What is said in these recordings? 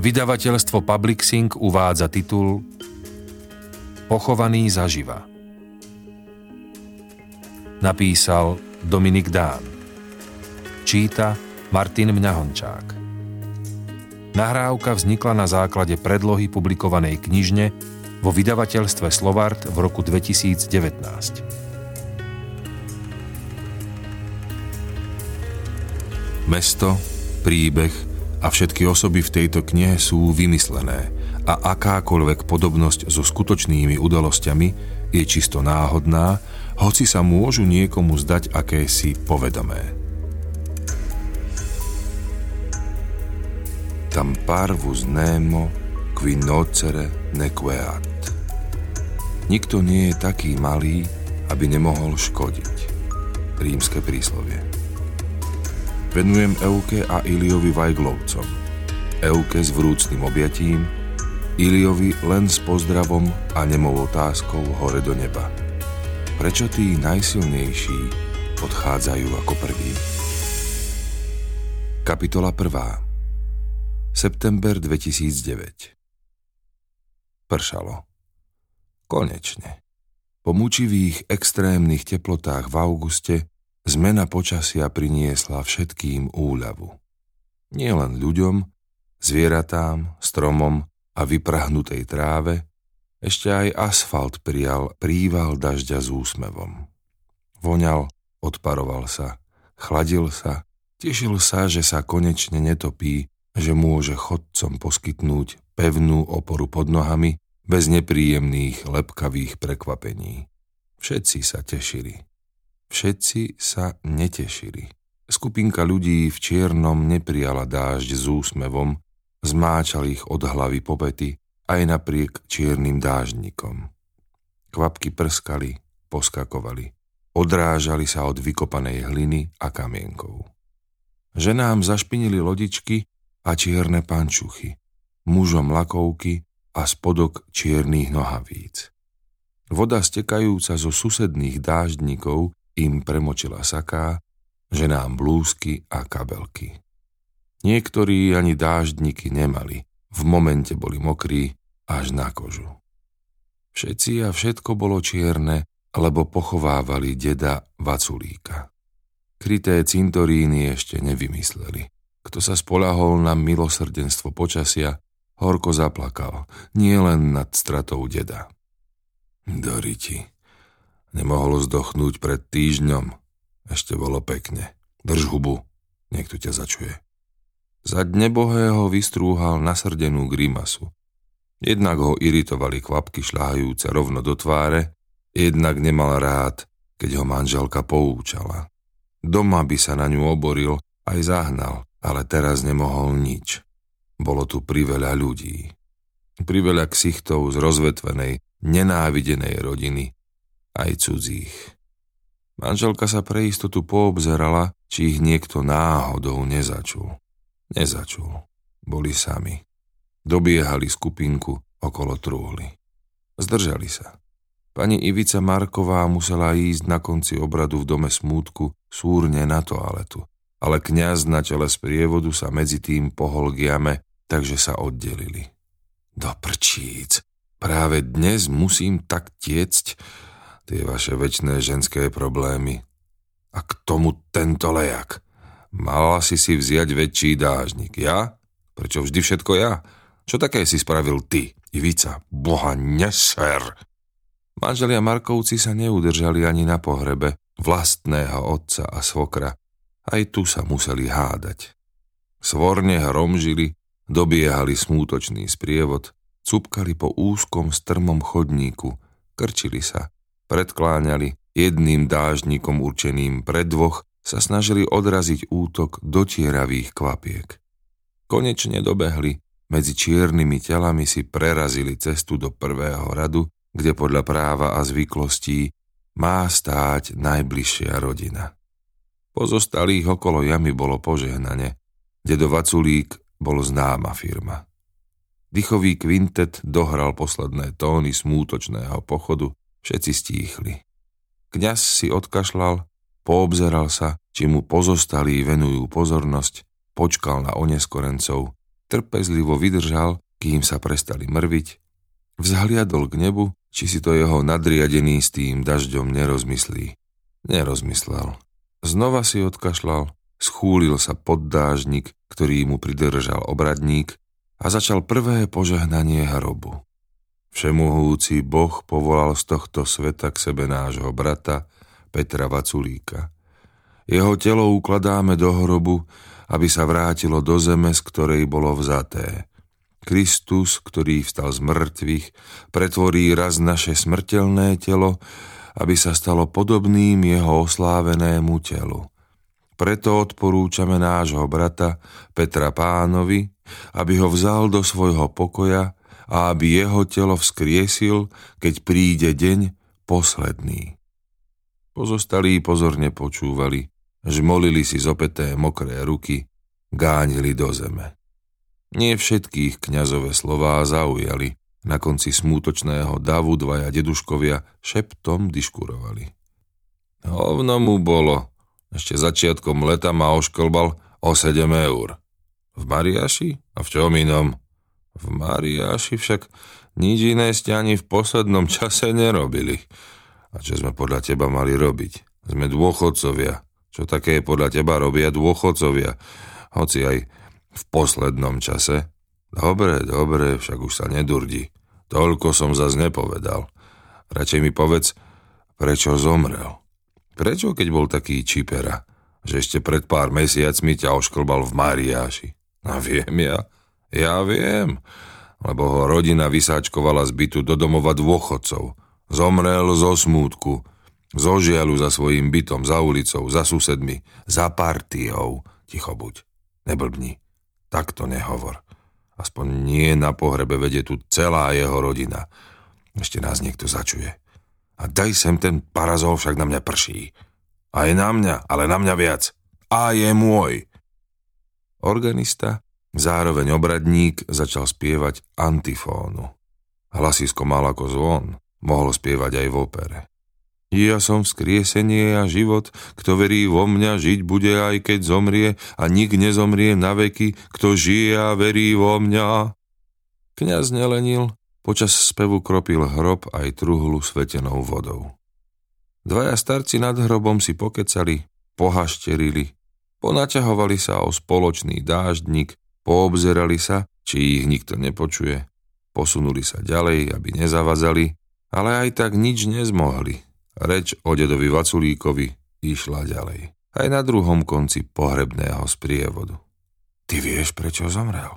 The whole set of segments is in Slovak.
Vydavateľstvo Publixing uvádza titul Pochovaný zaživa. Napísal Dominik Dán. Číta Martin Mňahončák. Nahrávka vznikla na základe predlohy publikovanej knižne vo vydavateľstve Slovart v roku 2019. Mesto, príbeh a všetky osoby v tejto knihe sú vymyslené a akákoľvek podobnosť so skutočnými udalosťami je čisto náhodná, hoci sa môžu niekomu zdať akési povedomé. Tam parvus nemo qui nocere nequeat. Nikto nie je taký malý, aby nemohol škodiť. Rímske príslovie. Venujem Euke a Iliovi Vajglovcom. Euke s vrúcným objatím, Iliovi len s pozdravom a nemou otázkou hore do neba. Prečo tí najsilnejší odchádzajú ako prví? Kapitola 1. September 2009 Pršalo. Konečne. Po mučivých extrémnych teplotách v auguste Zmena počasia priniesla všetkým úľavu. Nie len ľuďom, zvieratám, stromom a vyprahnutej tráve, ešte aj asfalt prijal príval dažďa s úsmevom. Voňal, odparoval sa, chladil sa, tešil sa, že sa konečne netopí, že môže chodcom poskytnúť pevnú oporu pod nohami bez nepríjemných lepkavých prekvapení. Všetci sa tešili. Všetci sa netešili. Skupinka ľudí v čiernom neprijala dážď s úsmevom, zmáčal ich od hlavy popety aj napriek čiernym dáždnikom. Kvapky prskali, poskakovali, odrážali sa od vykopanej hliny a kamienkov. Ženám zašpinili lodičky a čierne pančuchy, mužom lakovky a spodok čiernych nohavíc. Voda stekajúca zo susedných dáždnikov im premočila saká, ženám blúzky a kabelky. Niektorí ani dáždniky nemali, v momente boli mokrí až na kožu. Všetci a všetko bolo čierne, lebo pochovávali deda Vaculíka. Kryté cintoríny ešte nevymysleli. Kto sa spolahol na milosrdenstvo počasia, horko zaplakal, nie len nad stratou deda. Doriti, Nemohol zdochnúť pred týždňom. Ešte bolo pekne. Drž hubu, niekto ťa začuje. Za nebohého vystrúhal nasrdenú grimasu. Jednak ho iritovali kvapky šľahajúce rovno do tváre, jednak nemal rád, keď ho manželka poučala. Doma by sa na ňu oboril, aj zahnal, ale teraz nemohol nič. Bolo tu priveľa ľudí. Priveľa ksichtov z rozvetvenej, nenávidenej rodiny, aj cudzích. Manželka sa pre istotu poobzerala, či ich niekto náhodou nezačul. Nezačul. Boli sami. Dobiehali skupinku okolo trúhly. Zdržali sa. Pani Ivica Marková musela ísť na konci obradu v dome smútku súrne na toaletu, ale kňaz na čele z prievodu sa medzi tým pohol k takže sa oddelili. Do prčíc, práve dnes musím tak tiecť, tie vaše väčšie ženské problémy. A k tomu tento lejak. Mala si si vziať väčší dážnik. Ja? Prečo vždy všetko ja? Čo také si spravil ty, Ivica? Boha neser! Manželia Markovci sa neudržali ani na pohrebe vlastného otca a svokra. Aj tu sa museli hádať. Svorne hromžili, dobiehali smútočný sprievod, cupkali po úzkom strmom chodníku, krčili sa, predkláňali, jedným dážnikom určeným pre dvoch sa snažili odraziť útok dotieravých kvapiek. Konečne dobehli, medzi čiernymi telami si prerazili cestu do prvého radu, kde podľa práva a zvyklostí má stáť najbližšia rodina. Pozostalých okolo jamy bolo požehnane. Dedo Vaculík bol známa firma. Dychový kvintet dohral posledné tóny smútočného pochodu Všetci stíchli. Kňaz si odkašľal, poobzeral sa, či mu pozostalí venujú pozornosť, počkal na oneskorencov, trpezlivo vydržal, kým sa prestali mrviť, vzhliadol k nebu, či si to jeho nadriadený s tým dažďom nerozmyslí. Nerozmyslel. Znova si odkašľal, schúlil sa pod dážnik, ktorý mu pridržal obradník a začal prvé požehnanie hrobu. Všemohúci Boh povolal z tohto sveta k sebe nášho brata Petra Vaculíka. Jeho telo ukladáme do hrobu, aby sa vrátilo do zeme, z ktorej bolo vzaté. Kristus, ktorý vstal z mŕtvych, pretvorí raz naše smrteľné telo, aby sa stalo podobným jeho oslávenému telu. Preto odporúčame nášho brata Petra Pánovi, aby ho vzal do svojho pokoja a aby jeho telo vzkriesil, keď príde deň posledný. Pozostalí pozorne počúvali, žmolili si zopeté mokré ruky, gánili do zeme. Nie všetkých kňazové slová zaujali. Na konci smútočného davu dvaja deduškovia šeptom diškurovali. Hovno mu bolo. Ešte začiatkom leta ma oškolbal o 7 eur. V Mariaši? A v čom inom? V Mariaši však nič iné ste ani v poslednom čase nerobili. A čo sme podľa teba mali robiť? Sme dôchodcovia. Čo také podľa teba robia dôchodcovia? Hoci aj v poslednom čase? Dobre, dobre, však už sa nedurdi. Toľko som zas nepovedal. Radšej mi povedz, prečo zomrel. Prečo, keď bol taký čipera, že ešte pred pár mesiacmi ťa ošklbal v Mariáši? A viem ja, ja viem, lebo ho rodina vysáčkovala z bytu do domova dôchodcov. Zomrel zo smútku, zo žialu za svojim bytom, za ulicou, za susedmi, za partiou. Ticho buď, neblbni. Takto nehovor. Aspoň nie na pohrebe vedie tu celá jeho rodina. Ešte nás niekto začuje. A daj sem ten parazol, však na mňa prší. A je na mňa, ale na mňa viac. A je môj. Organista, zároveň obradník, začal spievať antifónu. Hlasisko mal ako zvon, mohol spievať aj v opere. Ja som vzkriesenie a život, kto verí vo mňa, žiť bude aj keď zomrie a nik nezomrie na veky, kto žije a verí vo mňa. Kňaz nelenil, počas spevu kropil hrob aj truhlu svetenou vodou. Dvaja starci nad hrobom si pokecali, pohašterili, ponaťahovali sa o spoločný dáždnik, poobzerali sa, či ich nikto nepočuje, posunuli sa ďalej, aby nezavazali, ale aj tak nič nezmohli – Reč o dedovi Vaculíkovi išla ďalej. Aj na druhom konci pohrebného sprievodu. Ty vieš, prečo zomrel?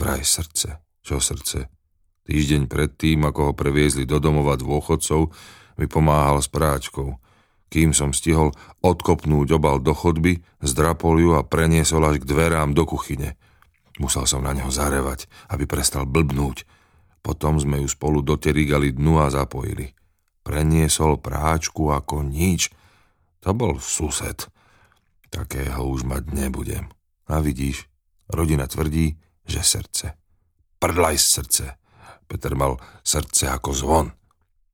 Vraj srdce. Čo srdce? Týždeň predtým, ako ho previezli do domova dôchodcov, mi pomáhal s práčkou. Kým som stihol odkopnúť obal do chodby, zdrapol ju a preniesol až k dverám do kuchyne. Musel som na neho zarevať, aby prestal blbnúť. Potom sme ju spolu doterigali dnu a zapojili. Preniesol práčku ako nič. To bol sused. Takého už mať nebudem. A vidíš, rodina tvrdí, že srdce. Prdlaj srdce. Peter mal srdce ako zvon.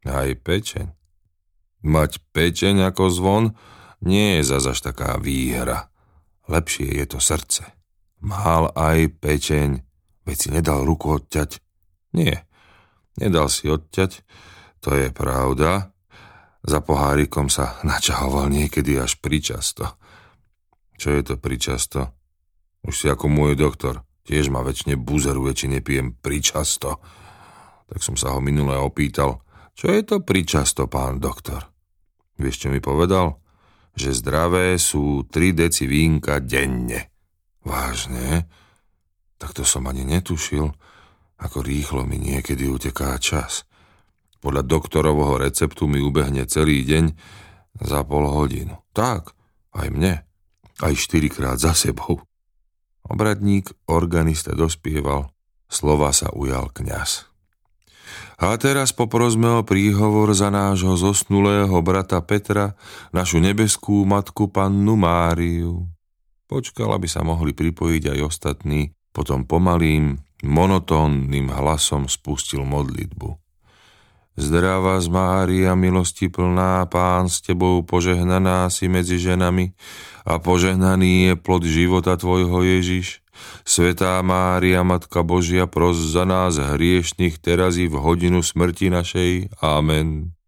Aj pečeň. Mať pečeň ako zvon nie je zase až taká výhra. Lepšie je to srdce. Mal aj pečeň, veď si nedal ruku odťať. Nie, nedal si odťať, to je pravda. Za pohárikom sa načahoval niekedy až pričasto. Čo je to pričasto? Už si ako môj doktor. Tiež ma väčšine buzeruje, či nepijem pričasto. Tak som sa ho minule opýtal, čo je to pričasto, pán doktor? Vieš, čo mi povedal? Že zdravé sú 3 deci vínka denne. Vážne? Tak to som ani netušil, ako rýchlo mi niekedy uteká čas. Podľa doktorovho receptu mi ubehne celý deň za pol hodinu. Tak, aj mne. Aj štyrikrát za sebou. Obradník organista dospieval, slova sa ujal kňaz. A teraz poprosme o príhovor za nášho zosnulého brata Petra, našu nebeskú matku pannu Máriu. Počkal, aby sa mohli pripojiť aj ostatní, potom pomalým, monotónnym hlasom spustil modlitbu. Zdravá z Mária, milosti plná, Pán s Tebou požehnaná si medzi ženami a požehnaný je plod života Tvojho Ježiš. Svetá Mária, Matka Božia, pros za nás hriešných teraz i v hodinu smrti našej. Amen.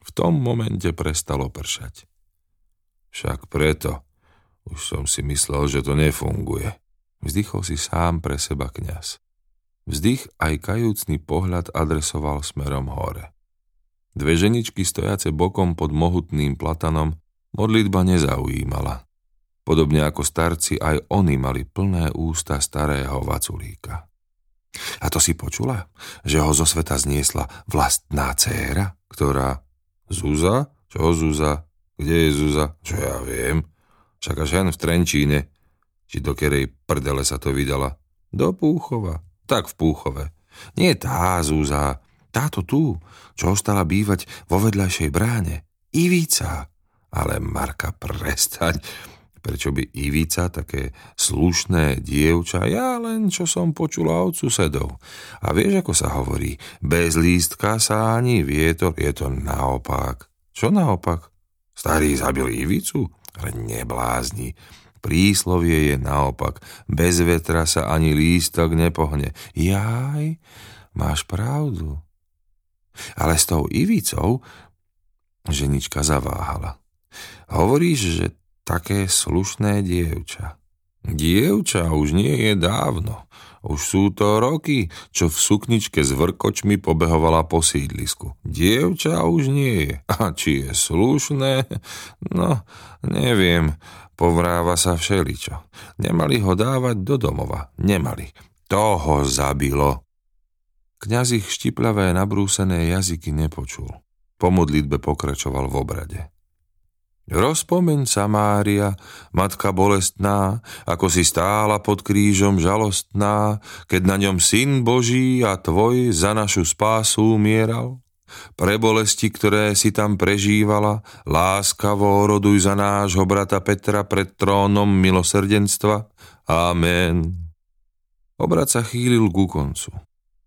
V tom momente prestalo pršať. Však preto. Už som si myslel, že to nefunguje. Vzdychol si sám pre seba kňaz. Vzdych aj kajúcný pohľad adresoval smerom hore. Dve ženičky stojace bokom pod mohutným platanom modlitba nezaujímala. Podobne ako starci, aj oni mali plné ústa starého vaculíka. A to si počula, že ho zo sveta zniesla vlastná dcéra, ktorá... Zuza? Čo Zuza? Kde je Zuza? Čo ja viem. Však až hen v Trenčíne. Či do kerej prdele sa to vydala. Do Púchova. Tak v Púchove. Nie tá Zúza, táto tu, čo ostala bývať vo vedľajšej bráne. Ivica. Ale Marka, prestaň. Prečo by Ivica, také slušné dievča, ja len čo som počula od susedov. A vieš, ako sa hovorí, bez lístka sa ani vietor, je to naopak. Čo naopak? Starý zabil Ivicu? Neblázni. Príslovie je naopak. Bez vetra sa ani lístok nepohne. Jaj, máš pravdu. Ale s tou Ivicou ženička zaváhala. Hovoríš, že také slušné dievča. Dievča už nie je dávno. Už sú to roky, čo v sukničke s vrkočmi pobehovala po sídlisku. Dievča už nie je. A či je slušné? No, neviem. Povráva sa všeličo. Nemali ho dávať do domova. Nemali. To ho zabilo. Kňaz ich štiplavé nabrúsené jazyky nepočul. Po modlitbe pokračoval v obrade. Rozpomeň sa, Mária, matka bolestná, ako si stála pod krížom žalostná, keď na ňom syn Boží a tvoj za našu spásu umieral. Pre bolesti, ktoré si tam prežívala, láskavo roduj za nášho brata Petra pred trónom milosrdenstva. Amen. Obrad sa chýlil ku koncu.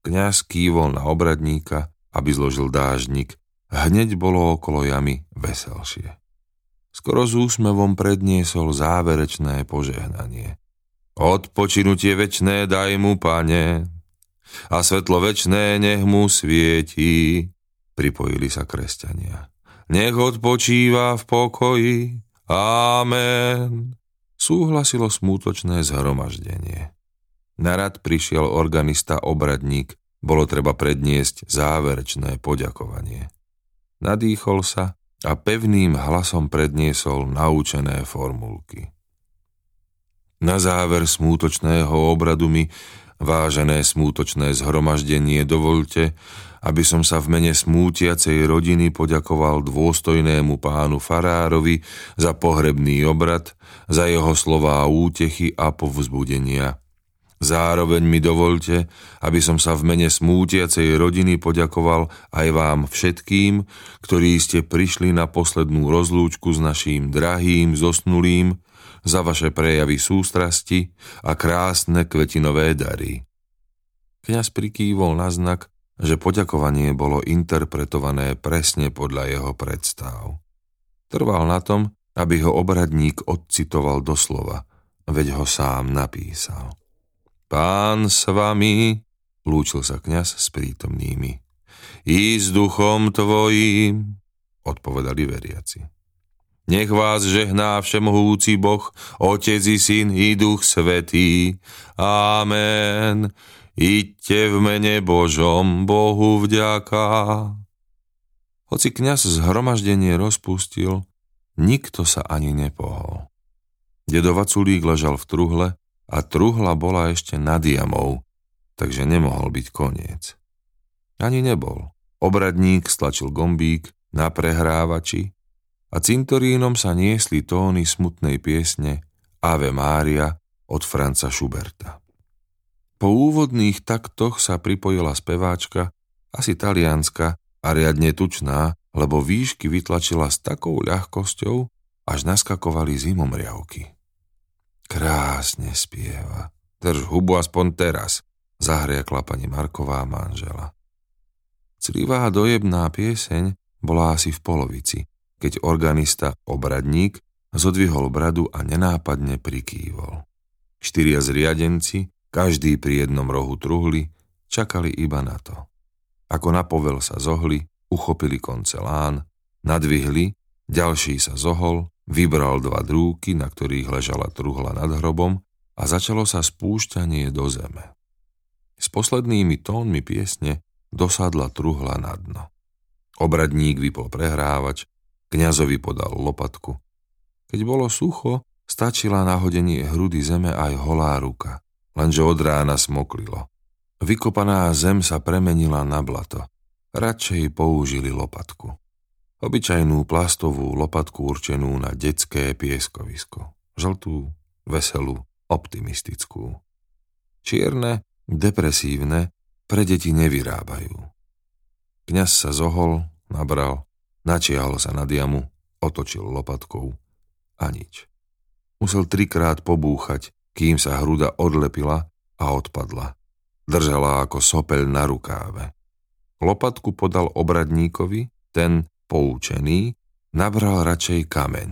Kňaz kývol na obradníka, aby zložil dážnik. Hneď bolo okolo jamy veselšie. Skoro s úsmevom predniesol záverečné požehnanie. Odpočinutie večné daj mu, pane, a svetlo večné nech mu svietí, pripojili sa kresťania. Nech odpočíva v pokoji. Amen. Súhlasilo smútočné zhromaždenie. Narad prišiel organista obradník, bolo treba predniesť záverečné poďakovanie. Nadýchol sa a pevným hlasom predniesol naučené formulky. Na záver smútočného obradu mi, vážené smútočné zhromaždenie, dovolte, aby som sa v mene smútiacej rodiny poďakoval dôstojnému pánu Farárovi za pohrebný obrad, za jeho slová útechy a povzbudenia – Zároveň mi dovolte, aby som sa v mene smútiacej rodiny poďakoval aj vám všetkým, ktorí ste prišli na poslednú rozlúčku s naším drahým zosnulým, za vaše prejavy sústrasti a krásne kvetinové dary. Kňaz prikývol na znak, že poďakovanie bolo interpretované presne podľa jeho predstav. Trval na tom, aby ho obradník odcitoval doslova, veď ho sám napísal. Pán s vami, lúčil sa kňaz s prítomnými. I s duchom tvojím, odpovedali veriaci. Nech vás žehná všemohúci Boh, Otec i Syn i Duch Svetý. Amen. Iďte v mene Božom, Bohu vďaka. Hoci kňaz zhromaždenie rozpustil, nikto sa ani nepohol. Dedo Vaculík ležal v truhle a truhla bola ešte nad jamou, takže nemohol byť koniec. Ani nebol. Obradník stlačil gombík na prehrávači a cintorínom sa niesli tóny smutnej piesne Ave Mária od Franca Schuberta. Po úvodných taktoch sa pripojila speváčka, asi talianska a riadne tučná, lebo výšky vytlačila s takou ľahkosťou, až naskakovali zimomriavky. Krásne spieva. Drž hubu aspoň teraz, zahriakla pani Marková manžela. Clivá dojebná pieseň bola asi v polovici, keď organista obradník zodvihol bradu a nenápadne prikývol. Štyria zriadenci, každý pri jednom rohu truhly, čakali iba na to. Ako na sa zohli, uchopili konce lán, nadvihli, ďalší sa zohol, vybral dva drúky, na ktorých ležala truhla nad hrobom a začalo sa spúšťanie do zeme. S poslednými tónmi piesne dosadla truhla na dno. Obradník vypol prehrávač, kňazovi podal lopatku. Keď bolo sucho, stačila na hodenie hrudy zeme aj holá ruka, lenže od rána smoklilo. Vykopaná zem sa premenila na blato. Radšej použili lopatku. Obyčajnú plastovú lopatku určenú na detské pieskovisko. Žltú, veselú, optimistickú. Čierne, depresívne, pre deti nevyrábajú. Kňaz sa zohol, nabral, načiahol sa na diamu, otočil lopatkou a nič. Musel trikrát pobúchať, kým sa hruda odlepila a odpadla. Držala ako sopeľ na rukáve. Lopatku podal obradníkovi, ten, poučený, nabral radšej kameň.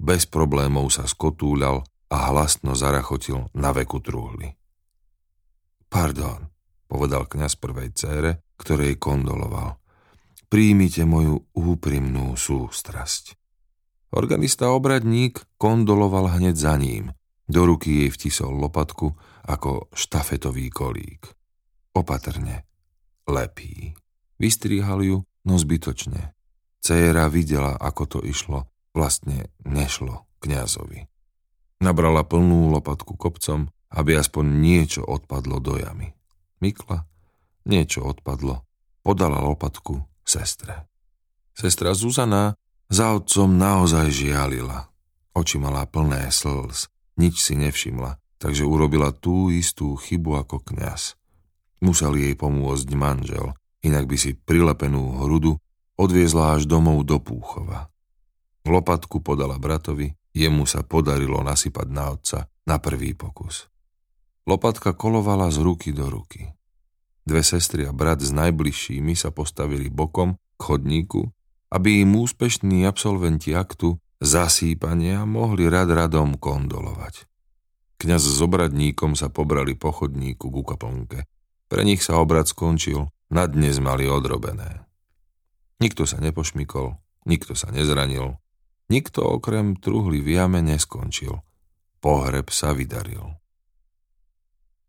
Bez problémov sa skotúľal a hlasno zarachotil na veku truhly. Pardon, povedal kňaz prvej cére, ktorej kondoloval. Príjmite moju úprimnú sústrasť. Organista obradník kondoloval hneď za ním. Do ruky jej vtisol lopatku ako štafetový kolík. Opatrne. Lepí. Vystríhal ju, no zbytočne. Céra videla, ako to išlo. Vlastne nešlo kňazovi. Nabrala plnú lopatku kopcom, aby aspoň niečo odpadlo do jamy. Mykla, niečo odpadlo. Podala lopatku sestre. Sestra Zuzana za otcom naozaj žialila. Oči mala plné slz, nič si nevšimla, takže urobila tú istú chybu ako kňaz. Musel jej pomôcť manžel, inak by si prilepenú hrudu odviezla až domov do Púchova. Lopatku podala bratovi, jemu sa podarilo nasypať na otca na prvý pokus. Lopatka kolovala z ruky do ruky. Dve sestry a brat s najbližšími sa postavili bokom k chodníku aby im úspešní absolventi aktu zasýpania mohli rad radom kondolovať. Kňaz s obradníkom sa pobrali po chodníku ku kaplnke. Pre nich sa obrad skončil, na dnes mali odrobené. Nikto sa nepošmikol, nikto sa nezranil, nikto okrem truhly v jame neskončil. Pohreb sa vydaril.